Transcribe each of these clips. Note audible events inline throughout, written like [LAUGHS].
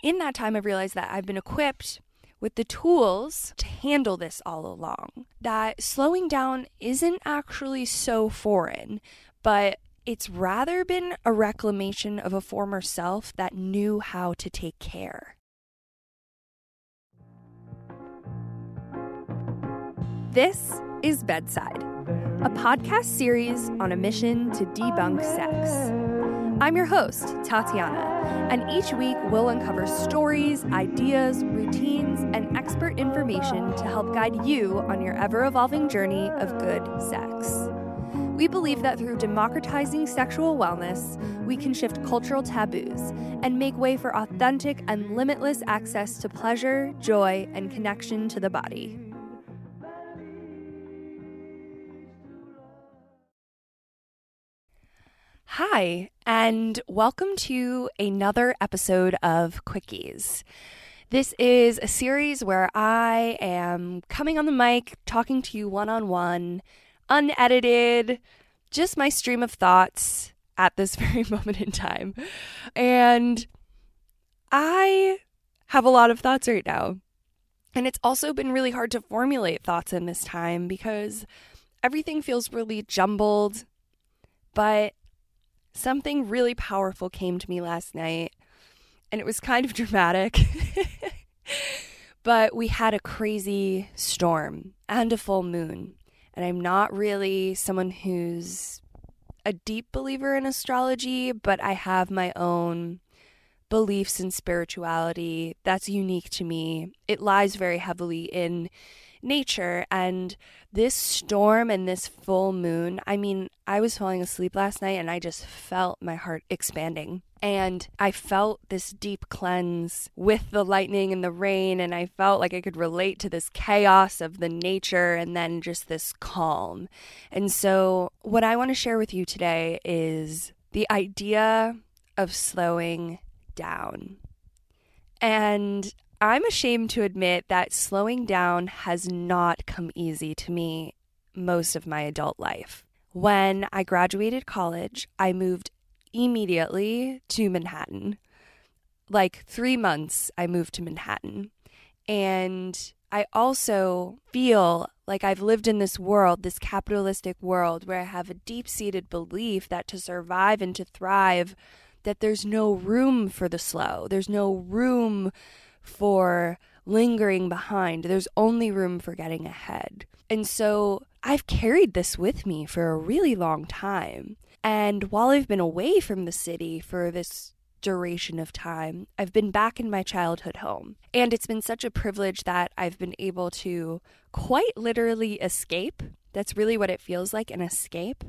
But in that time, I've realized that I've been equipped with the tools to handle this all along. That slowing down isn't actually so foreign, but it's rather been a reclamation of a former self that knew how to take care. This is Bedside, a podcast series on a mission to debunk sex. I'm your host, Tatiana, and each week we'll uncover stories, ideas, routines, and expert information to help guide you on your ever evolving journey of good sex. We believe that through democratizing sexual wellness, we can shift cultural taboos and make way for authentic and limitless access to pleasure, joy, and connection to the body. Hi, and welcome to another episode of Quickies. This is a series where I am coming on the mic, talking to you one on one, unedited, just my stream of thoughts at this [LAUGHS] very moment in time. And I have a lot of thoughts right now. And it's also been really hard to formulate thoughts in this time because everything feels really jumbled. But something really powerful came to me last night, and it was kind of [LAUGHS] dramatic. [LAUGHS] but we had a crazy storm and a full moon. And I'm not really someone who's a deep believer in astrology, but I have my own beliefs in spirituality that's unique to me. It lies very heavily in nature. And this storm and this full moon, I mean, I was falling asleep last night and I just felt my heart expanding. And I felt this deep cleanse with the lightning and the rain. And I felt like I could relate to this chaos of the nature and then just this calm. And so, what I want to share with you today is the idea of slowing down. And I'm ashamed to admit that slowing down has not come easy to me most of my adult life. When I graduated college, I moved immediately to Manhattan. Like three months, I moved to Manhattan. And I also feel like I've lived in this world, this capitalistic world, where I have a deep seated belief that to survive and to thrive, that there's no room for the slow. There's no room for lingering behind. There's only room for getting ahead. And so I've carried this with me for a really long time. And while I've been away from the city for this duration of time, I've been back in my childhood home. And it's been such a privilege that I've been able to quite literally escape. That's really what it feels like an escape.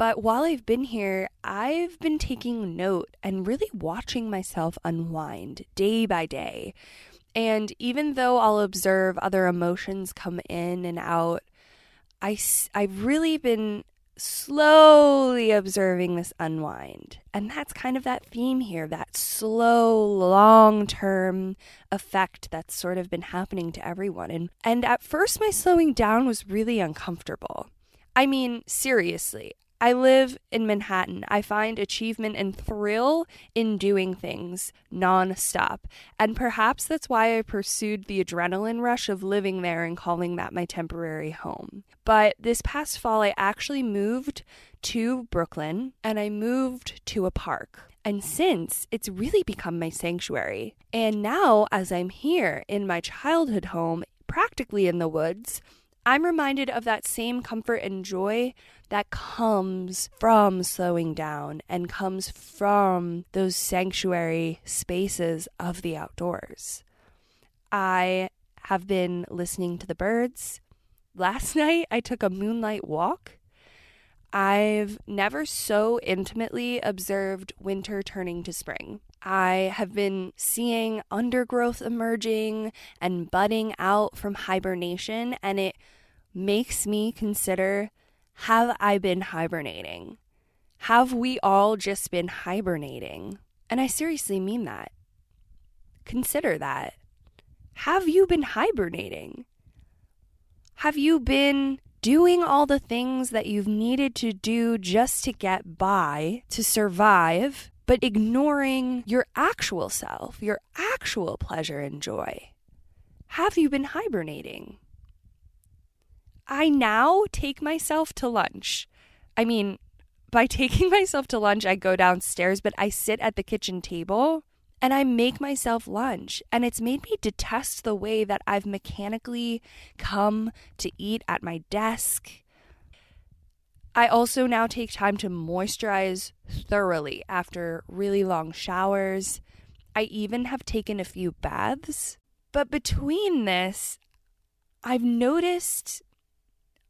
But while I've been here, I've been taking note and really watching myself unwind day by day. And even though I'll observe other emotions come in and out, I, I've really been slowly observing this unwind. And that's kind of that theme here that slow, long term effect that's sort of been happening to everyone. And, and at first, my slowing down was really uncomfortable. I mean, seriously, I live in Manhattan. I find achievement and thrill in doing things nonstop. And perhaps that's why I pursued the adrenaline rush of living there and calling that my temporary home. But this past fall, I actually moved to Brooklyn and I moved to a park. And since it's really become my sanctuary. And now, as I'm here in my childhood home, practically in the woods, I'm reminded of that same comfort and joy that comes from slowing down and comes from those sanctuary spaces of the outdoors. I have been listening to the birds. Last [LAUGHS] night, I took a moonlight walk. I've never so intimately observed winter turning to spring. I have been seeing undergrowth emerging and budding out from hibernation, and it makes me consider have I been hibernating? Have we all just been hibernating? And I seriously mean that. Consider that. Have you been hibernating? Have you been doing all the things that you've needed to do just to get by, to survive, but ignoring your actual self, your actual pleasure and joy. Have you been hibernating? I now take myself to lunch. I mean, by [LAUGHS] taking myself to lunch, I go downstairs, but I sit at the kitchen table and I make myself lunch. And it's made me detest the way that I've mechanically come to eat at my desk. I also now take time to moisturize thoroughly after really long showers. I even have taken a few baths. But between this, I've noticed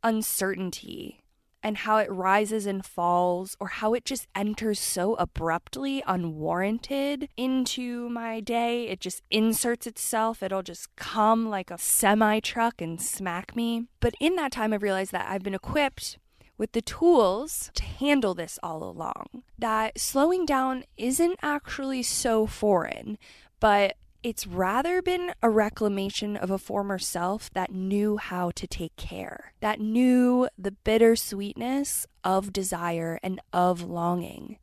uncertainty and how it rises and falls, or how it just enters so abruptly, unwarranted into my day. It just inserts itself. It'll just come like a semi truck and smack me. But in that time, I've realized that I've been equipped with the tools to handle this all along. That slowing down isn't actually so foreign, but it's rather been a reclamation of a former self that knew how to take care, that knew the bittersweetness of desire and of longing.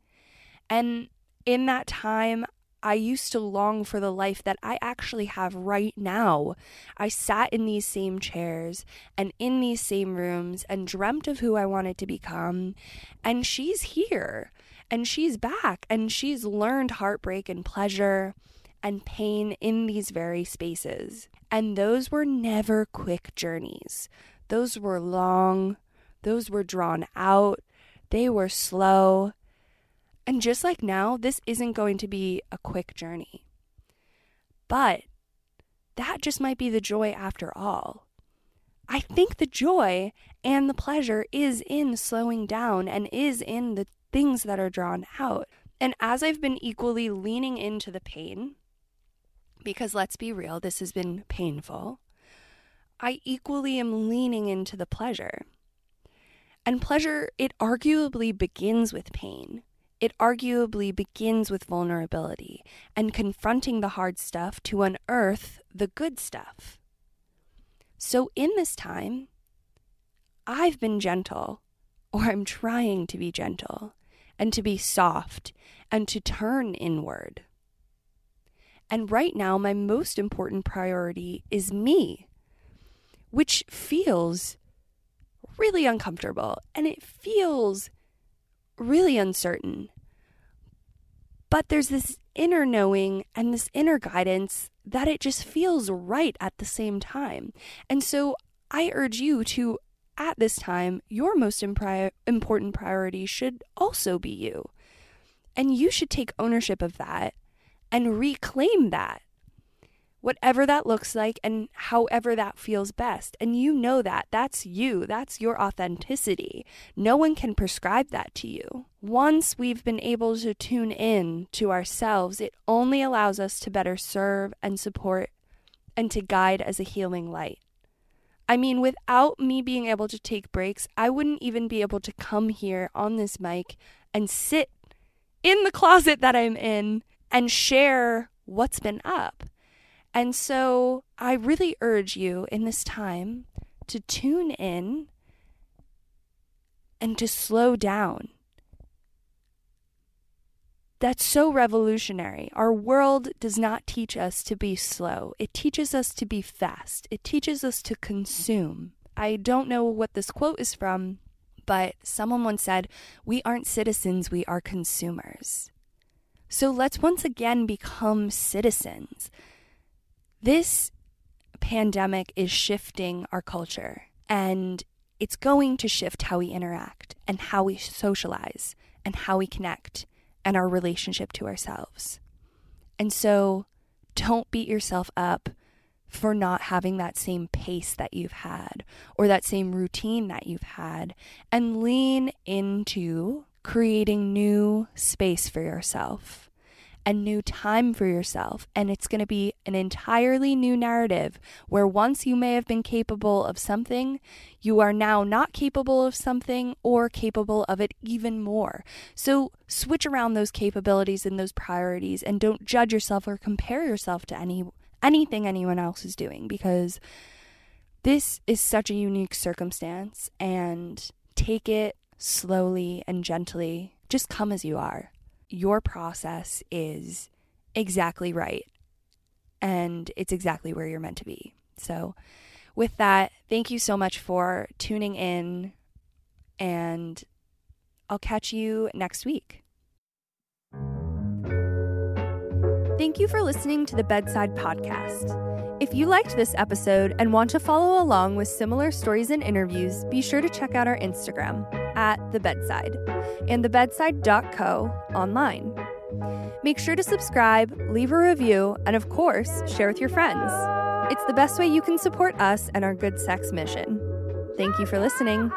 And in that time, I used to long for the life that I actually have right now. I sat in these same chairs and in these same rooms and dreamt of who I wanted to become. And she's here and she's back and she's learned heartbreak and pleasure and pain in these very spaces. And those were never quick journeys. Those were long, those were drawn out, they were slow. And just like now, this isn't going to be a quick journey. But that just might be the joy after all. I think the joy and the pleasure is in slowing down and is in the things that are drawn out. And as I've been equally leaning into the pain because let's be real, this has been painful, I equally am leaning into the pleasure. And pleasure, it arguably begins with pain. It arguably begins with vulnerability and confronting the hard stuff to unearth the good stuff. So, in this time, I've been gentle, or I'm trying to be gentle, and to be soft, and to turn inward. And right now, my most important priority is me, which feels really uncomfortable and it feels really uncertain. But there's this inner knowing and this inner guidance that it just feels right at the same time. And so I urge you to, at this time, your most impri- important priority should also be you. And you should take ownership of that and reclaim that. Whatever that looks like and however that feels best. And you know that. That's you. That's your authenticity. No one can prescribe that to you. Once we've been able to tune in to ourselves, it only allows us to better serve and support and to guide as a healing light. I mean, without me being able to take breaks, I wouldn't even be able to come here on this mic and sit in the closet that I'm in and share what's been up. And so I really urge you in this time to tune in and to slow down. That's so revolutionary. Our world does not teach us to be slow, it teaches us to be fast, it teaches us to consume. I don't know what this quote is from, but someone once said, We aren't citizens, we are consumers. So let's once again become citizens. This pandemic is shifting our culture and it's going to shift how we interact and how we socialize and how we connect and our relationship to ourselves. And so don't beat yourself up for not having that same pace that you've had or that same routine that you've had and lean into creating new space for yourself and new time for yourself. And it's going to be an entirely new narrative where once you may have been capable of something, you are now not capable of something or capable of it even more. So switch around those capabilities and those priorities and don't judge yourself or compare yourself to any anything anyone else is doing because this is such a unique circumstance and take it slowly and gently. Just come as you are. Your process is exactly right and it's exactly where you're meant to be. So, with that, thank you so much for tuning in, and I'll catch you next week. Thank you for listening to the Bedside Podcast. If you liked this episode and want to follow along with similar stories and interviews, be sure to check out our Instagram at The Bedside and thebedside.co online. Make sure to subscribe, leave a review, and of course, share with your friends. It's the best way you can support us and our good sex mission. Thank you for listening.